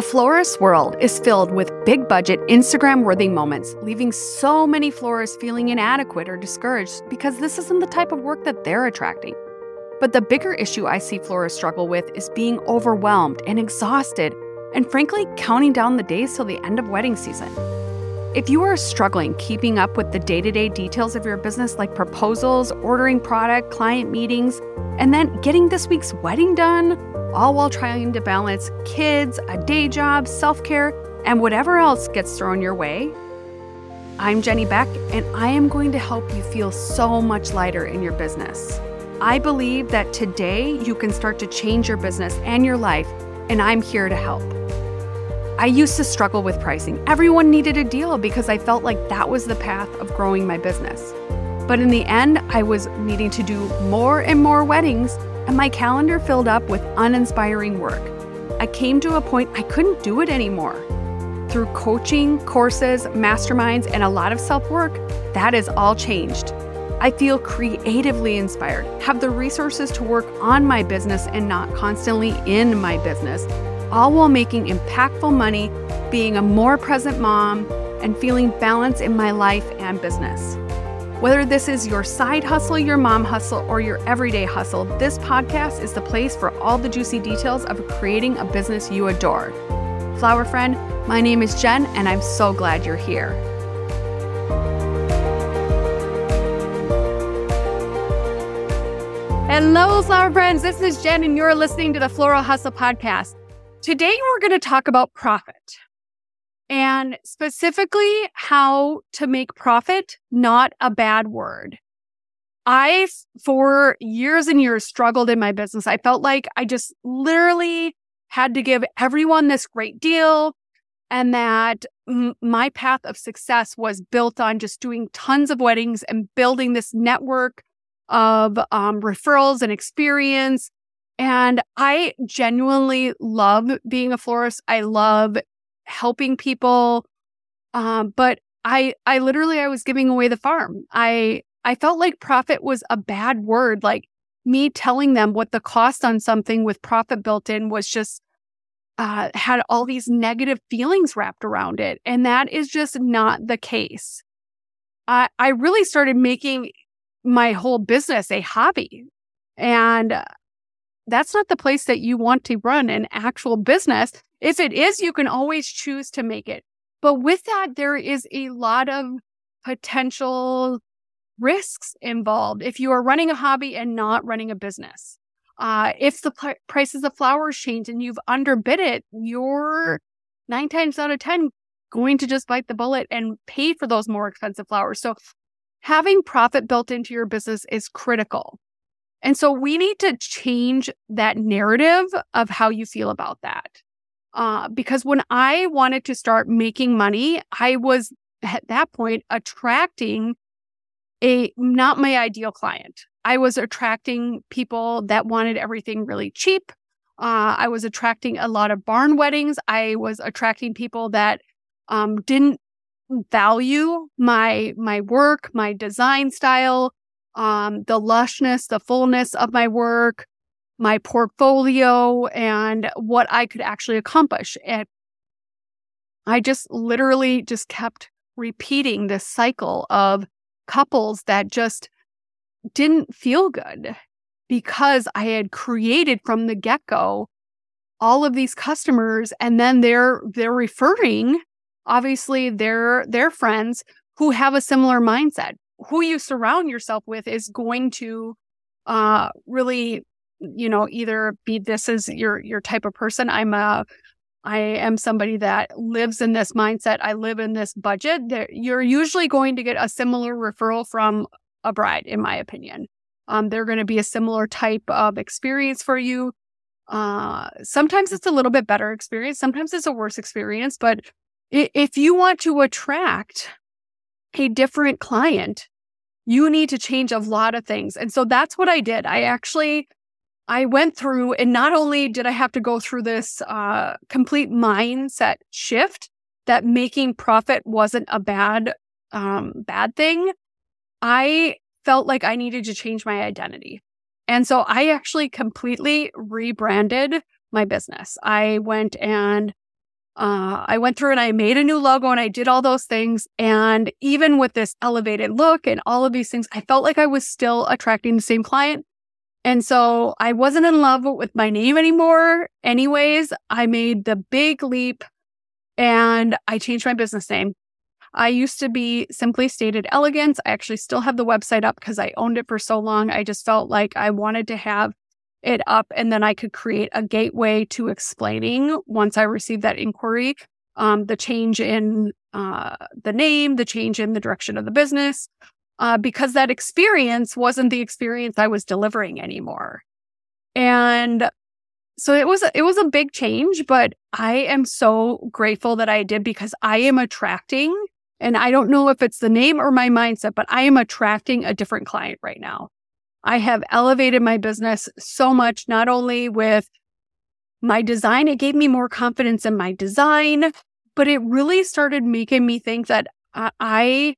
A florist's world is filled with big budget, Instagram worthy moments, leaving so many florists feeling inadequate or discouraged because this isn't the type of work that they're attracting. But the bigger issue I see florists struggle with is being overwhelmed and exhausted, and frankly, counting down the days till the end of wedding season. If you are struggling keeping up with the day to day details of your business, like proposals, ordering product, client meetings, and then getting this week's wedding done, all while trying to balance kids, a day job, self care, and whatever else gets thrown your way. I'm Jenny Beck, and I am going to help you feel so much lighter in your business. I believe that today you can start to change your business and your life, and I'm here to help. I used to struggle with pricing. Everyone needed a deal because I felt like that was the path of growing my business. But in the end, I was needing to do more and more weddings and my calendar filled up with uninspiring work. I came to a point I couldn't do it anymore. Through coaching, courses, masterminds, and a lot of self work, that has all changed. I feel creatively inspired, have the resources to work on my business and not constantly in my business, all while making impactful money, being a more present mom, and feeling balance in my life and business. Whether this is your side hustle, your mom hustle, or your everyday hustle, this podcast is the place for all the juicy details of creating a business you adore. Flower friend, my name is Jen, and I'm so glad you're here. Hello, flower friends. This is Jen, and you're listening to the Floral Hustle Podcast. Today, we're going to talk about profit and specifically how to make profit not a bad word. I, for years and years, struggled in my business. I felt like I just literally had to give everyone this great deal and that m- my path of success was built on just doing tons of weddings and building this network of um, referrals and experience. And I genuinely love being a florist. I love helping people. Um, but I, I literally, I was giving away the farm. I, I felt like profit was a bad word. Like me telling them what the cost on something with profit built in was just, uh, had all these negative feelings wrapped around it. And that is just not the case. I, I really started making my whole business a hobby. And that's not the place that you want to run an actual business. If it is, you can always choose to make it. But with that, there is a lot of potential risks involved if you are running a hobby and not running a business. Uh, if the pl- prices of flowers change and you've underbid it, you're nine times out of 10 going to just bite the bullet and pay for those more expensive flowers. So having profit built into your business is critical. And so we need to change that narrative of how you feel about that. Uh, because when I wanted to start making money, I was at that point attracting a not my ideal client. I was attracting people that wanted everything really cheap. Uh, I was attracting a lot of barn weddings. I was attracting people that um, didn't value my my work, my design style, um, the lushness, the fullness of my work, my portfolio and what I could actually accomplish. And I just literally just kept repeating this cycle of couples that just didn't feel good because I had created from the get-go all of these customers and then they're they're referring obviously their their friends who have a similar mindset. Who you surround yourself with is going to uh really you know, either be this is your your type of person. I'm a I am somebody that lives in this mindset. I live in this budget. That you're usually going to get a similar referral from a bride, in my opinion. Um, they're going to be a similar type of experience for you. Uh, sometimes it's a little bit better experience. Sometimes it's a worse experience. But if you want to attract a different client, you need to change a lot of things. And so that's what I did. I actually I went through, and not only did I have to go through this uh, complete mindset shift that making profit wasn't a bad um, bad thing, I felt like I needed to change my identity. And so I actually completely rebranded my business. I went and uh, I went through and I made a new logo and I did all those things. And even with this elevated look and all of these things, I felt like I was still attracting the same client. And so I wasn't in love with my name anymore. Anyways, I made the big leap and I changed my business name. I used to be Simply Stated Elegance. I actually still have the website up because I owned it for so long. I just felt like I wanted to have it up and then I could create a gateway to explaining once I received that inquiry, um, the change in uh, the name, the change in the direction of the business, uh, because that experience wasn't the experience I was delivering anymore. And so it was it was a big change, but I am so grateful that I did because I am attracting and I don't know if it's the name or my mindset, but I am attracting a different client right now. I have elevated my business so much, not only with my design, it gave me more confidence in my design, but it really started making me think that I,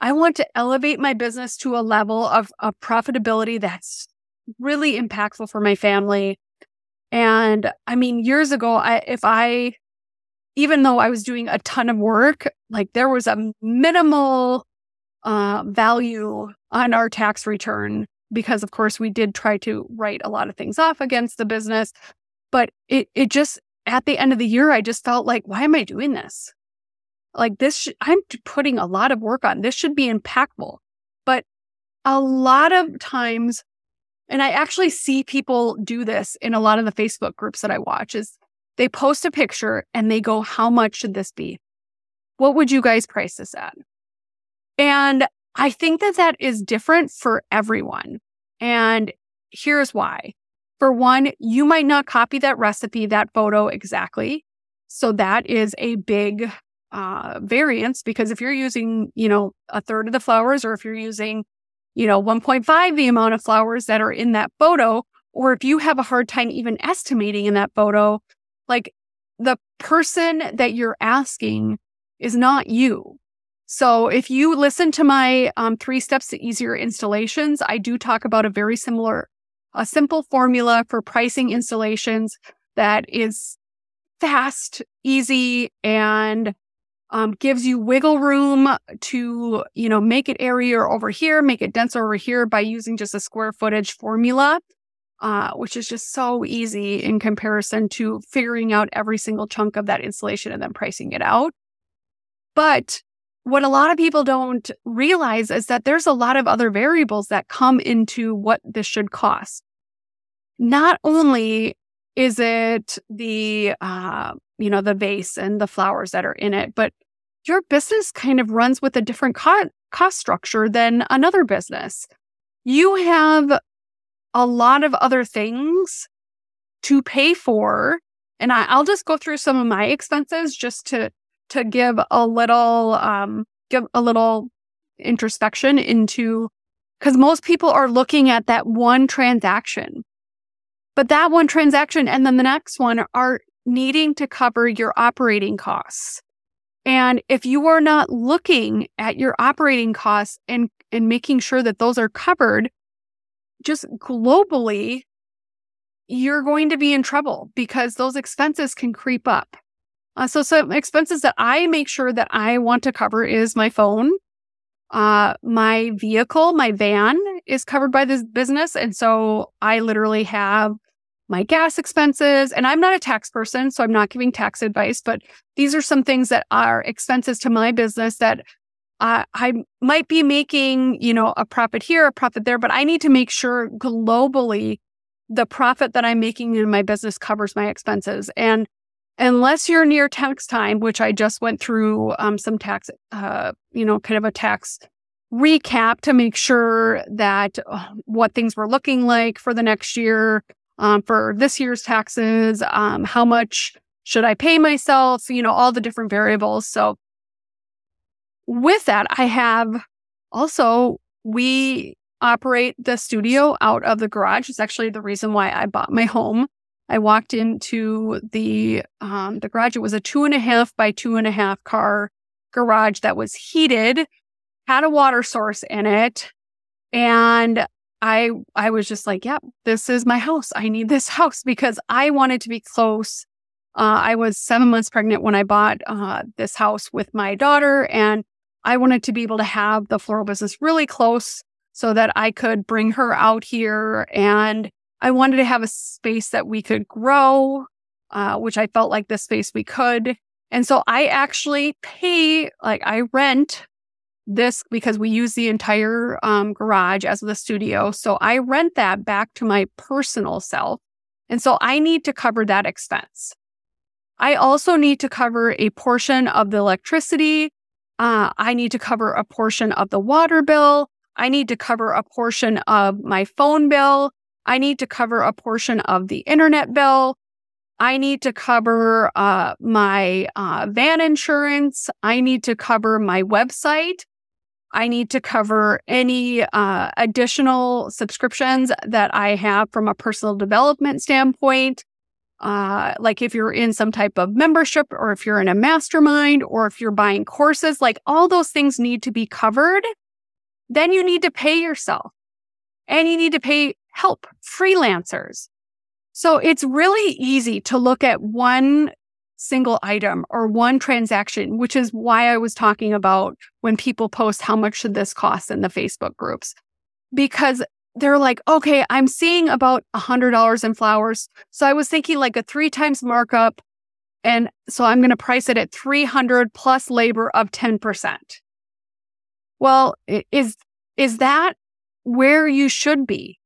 I want to elevate my business to a level of, of profitability that's really impactful for my family. And I mean, years ago, I, if I, even though I was doing a ton of work, like there was a minimal uh, value on our tax return because of course we did try to write a lot of things off against the business but it it just at the end of the year i just felt like why am i doing this? Like this sh- i'm putting a lot of work on. This should be impactful. But a lot of times and i actually see people do this in a lot of the facebook groups that i watch is they post a picture and they go how much should this be? What would you guys price this at? And I think that that is different for everyone. And here's why. For one, you might not copy that recipe, that photo exactly. So that is a big uh, variance because if you're using, you know, a third of the flowers or if you're using, you know, 1.5 the amount of flowers that are in that photo, or if you have a hard time even estimating in that photo, like the person that you're asking is not you. So if you listen to my um, three steps to easier installations, I do talk about a very similar, a simple formula for pricing installations that is fast, easy, and um, gives you wiggle room to, you know, make it airier over here, make it denser over here by using just a square footage formula, uh, which is just so easy in comparison to figuring out every single chunk of that installation and then pricing it out. But what a lot of people don't realize is that there's a lot of other variables that come into what this should cost. Not only is it the, uh, you know, the vase and the flowers that are in it, but your business kind of runs with a different co- cost structure than another business. You have a lot of other things to pay for. And I, I'll just go through some of my expenses just to to give a little um give a little introspection into because most people are looking at that one transaction. But that one transaction and then the next one are needing to cover your operating costs. And if you are not looking at your operating costs and, and making sure that those are covered, just globally, you're going to be in trouble because those expenses can creep up. Uh, so some expenses that I make sure that I want to cover is my phone. Uh, my vehicle, my van is covered by this business. And so I literally have my gas expenses and I'm not a tax person, so I'm not giving tax advice, but these are some things that are expenses to my business that uh, I might be making, you know, a profit here, a profit there, but I need to make sure globally the profit that I'm making in my business covers my expenses. And unless you're near tax time, which I just went through um, some tax, uh, you know, kind of a tax recap to make sure that uh, what things were looking like for the next year, um, for this year's taxes, um, how much should I pay myself, you know, all the different variables. So with that, I have also, we operate the studio out of the garage. It's actually the reason why I bought my home. I walked into the um, the garage. It was a two and a half by two and a half car garage that was heated, had a water source in it, and I I was just like, "Yep, yeah, this is my house. I need this house because I wanted to be close Uh, I was seven months pregnant when I bought uh, this house with my daughter, and I wanted to be able to have the floral business really close so that I could bring her out here. And I wanted to have a space that we could grow, uh, which I felt like the space we could. And so I actually pay, like, I rent this because we use the entire um, garage as the studio. So I rent that back to my personal self. And so I need to cover that expense. I also need to cover a portion of the electricity. Uh, I need to cover a portion of the water bill. I need to cover a portion of my phone bill. I need to cover a portion of the internet bill. I need to cover uh, my uh, van insurance. I need to cover my website. I need to cover any uh, additional subscriptions that I have from a personal development standpoint. Uh, like if you're in some type of membership or if you're in a mastermind or if you're buying courses, like all those things need to be covered. Then you need to pay yourself and you need to pay help freelancers. So it's really easy to look at one single item or one transaction, which is why I was talking about when people post how much should this cost in the Facebook groups. Because they're like, okay, I'm seeing about a hundred dollars in flowers. So I was thinking like a three times markup. And so I'm going to price it at 300 plus labor of 10%. Well, is, is that where you should be?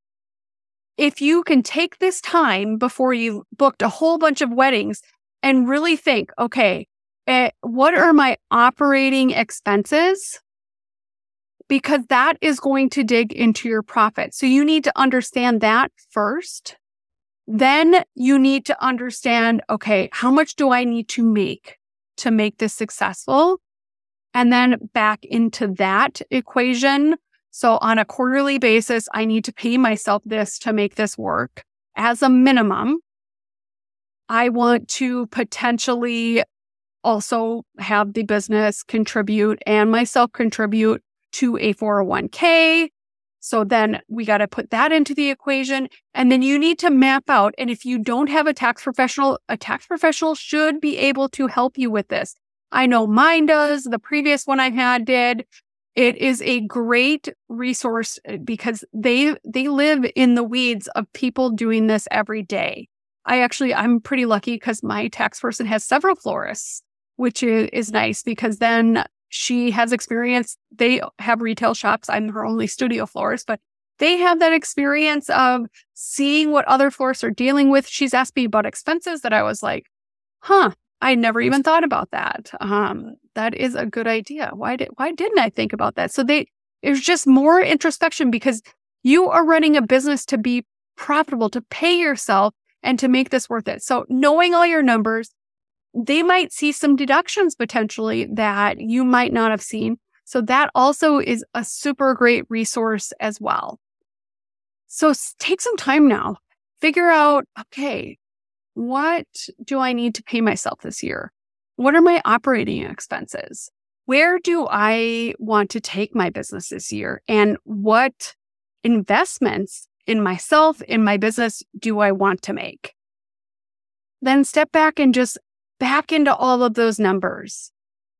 If you can take this time before you booked a whole bunch of weddings and really think, okay, eh, what are my operating expenses? Because that is going to dig into your profit. So you need to understand that first. Then you need to understand, okay, how much do I need to make to make this successful? And then back into that equation. So on a quarterly basis, I need to pay myself this to make this work as a minimum. I want to potentially also have the business contribute and myself contribute to a 401k. So then we got to put that into the equation. And then you need to map out. And if you don't have a tax professional, a tax professional should be able to help you with this. I know mine does. The previous one I had did. It is a great resource uh, because they, they live in the weeds of people doing this every day. I actually, I'm pretty lucky because my tax person has several florists, which is, is nice because then she has experience. They have retail shops. I'm her only studio florist, but they have that experience of seeing what other florists are dealing with. She's asked me about expenses that I was like, huh, I never even thought about that. Um, that is a good idea. Why did, why didn't I think about that? So they, it's just more introspection because you are running a business to be profitable, to pay yourself and to make this worth it. So knowing all your numbers, they might see some deductions potentially that you might not have seen. So that also is a super great resource as well. So take some time now. Figure out, okay, what do I need to pay myself this year? What are my operating expenses? Where do I want to take my business this year? And what investments in myself, in my business, do I want to make? Then step back and just back into all of those numbers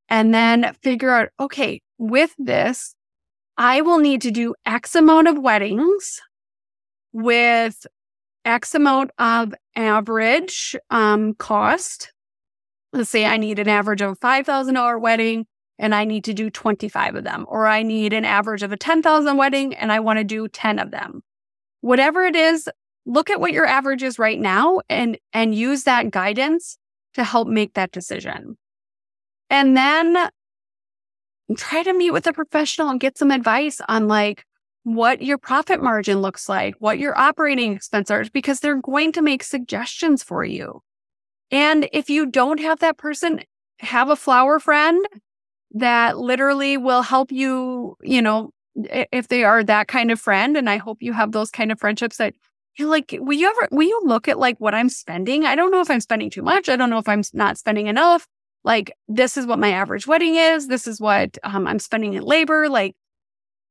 and then figure out, okay, with this, I will need to do X amount of weddings with X amount of average um, cost. Let's say I need an average of a $5,000 wedding and I need to do 25 of them, or I need an average of a 10,000 wedding and I want to do 10 of them whatever it is, look at what your average is right now and, and use that guidance to help make that decision. And then try to meet with a professional and get some advice on like what your profit margin looks like, what your operating expenses are, because they're going to make suggestions for you. And if you don't have that person, have a flower friend that literally will help you, you know, if they are that kind of friend and i hope you have those kind of friendships that you're like will you ever will you look at like what i'm spending? I don't know if i'm spending too much. I don't know if i'm not spending enough. Like this is what my average wedding is. This is what um, i'm spending in labor. Like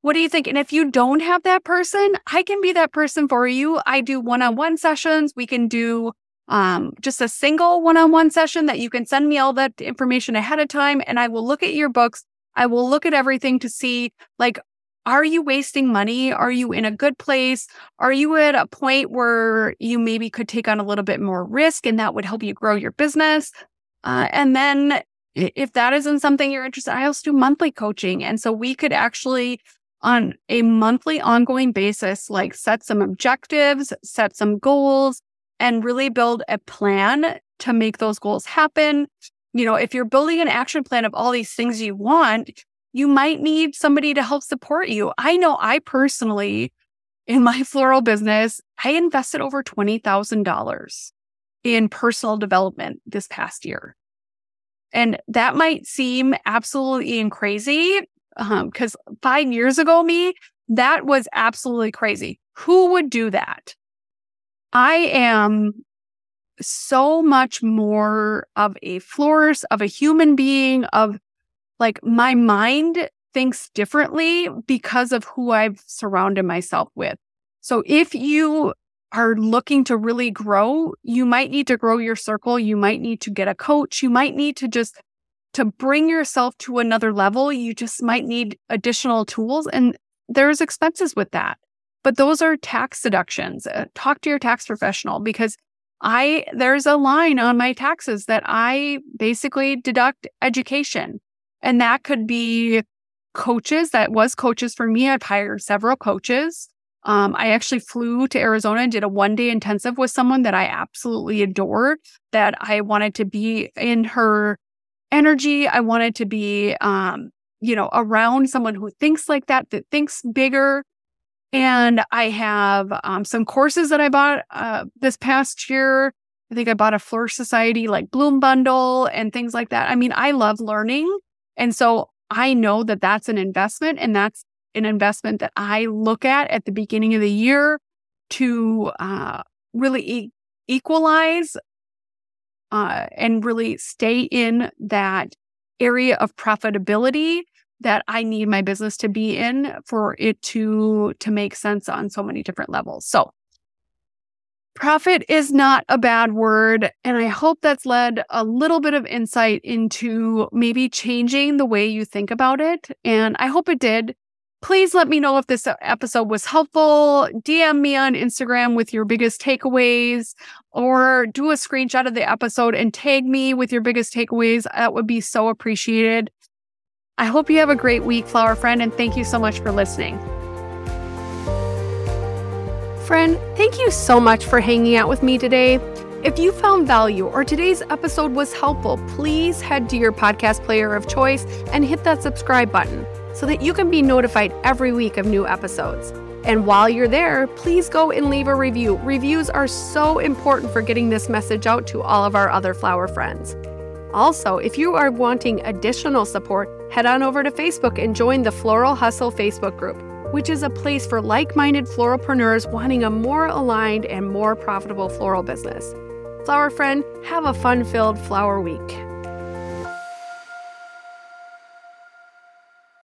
what do you think and if you don't have that person i can be that person for you i do one-on-one sessions we can do um, just a single one on one session that you can send me all that information ahead of time and I will look at your books. I will look at everything to see like, are you wasting money? Are you in a good place? Are you at a point where you maybe could take on a little bit more risk and that would help you grow your business? Uh, and then if that isn't something you're interested in, I also do monthly coaching. And so we could actually on a monthly ongoing basis, like set some objectives, set some goals, and really build a plan to make those goals happen. You know, if you're building an action plan of all these things you want, you might need somebody to help support you. I know I personally, in my floral business, I invested over $20,000 in personal development this past year. And that might seem absolutely crazy because um, five years ago, me, that was absolutely crazy. Who would do that? I am so much more of a florist, of a human being, of like my mind thinks differently because of who I've surrounded myself with. So if you are looking to really grow, you might need to grow your circle. You might need to get a coach. You might need to just to bring yourself to another level, you just might need additional tools and there's expenses with that. But those are tax deductions. Uh, talk to your tax professional because I there's a line on my taxes that I basically deduct education. And that could be coaches. That was coaches for me. I've hired several coaches. Um, I actually flew to Arizona and did a one day intensive with someone that I absolutely adore, that I wanted to be in her energy. I wanted to be, um, you know, around someone who thinks like that, that thinks bigger. And I have um, some courses that I bought uh, this past year. I think I bought a Flourish Society like Bloom bundle and things like that. I mean, I love learning. And so I know that that's an investment and that's an investment that I look at at the beginning of the year to uh, really e- equalize uh, and really stay in that area of profitability that I need my business to be in for it to to make sense on so many different levels. So profit is not a bad word and I hope that's led a little bit of insight into maybe changing the way you think about it and I hope it did. Please let me know if this episode was helpful. DM me on Instagram with your biggest takeaways or do a screenshot of the episode and tag me with your biggest takeaways. That would be so appreciated. I hope you have a great week, flower friend, and thank you so much for listening. Friend, thank you so much for hanging out with me today. If you found value or today's episode was helpful, please head to your podcast player of choice and hit that subscribe button so that you can be notified every week of new episodes. And while you're there, please go and leave a review. Reviews are so important for getting this message out to all of our other flower friends. Also, if you are wanting additional support, head on over to Facebook and join the Floral Hustle Facebook group, which is a place for like minded floralpreneurs wanting a more aligned and more profitable floral business. Flower friend, have a fun filled flower week.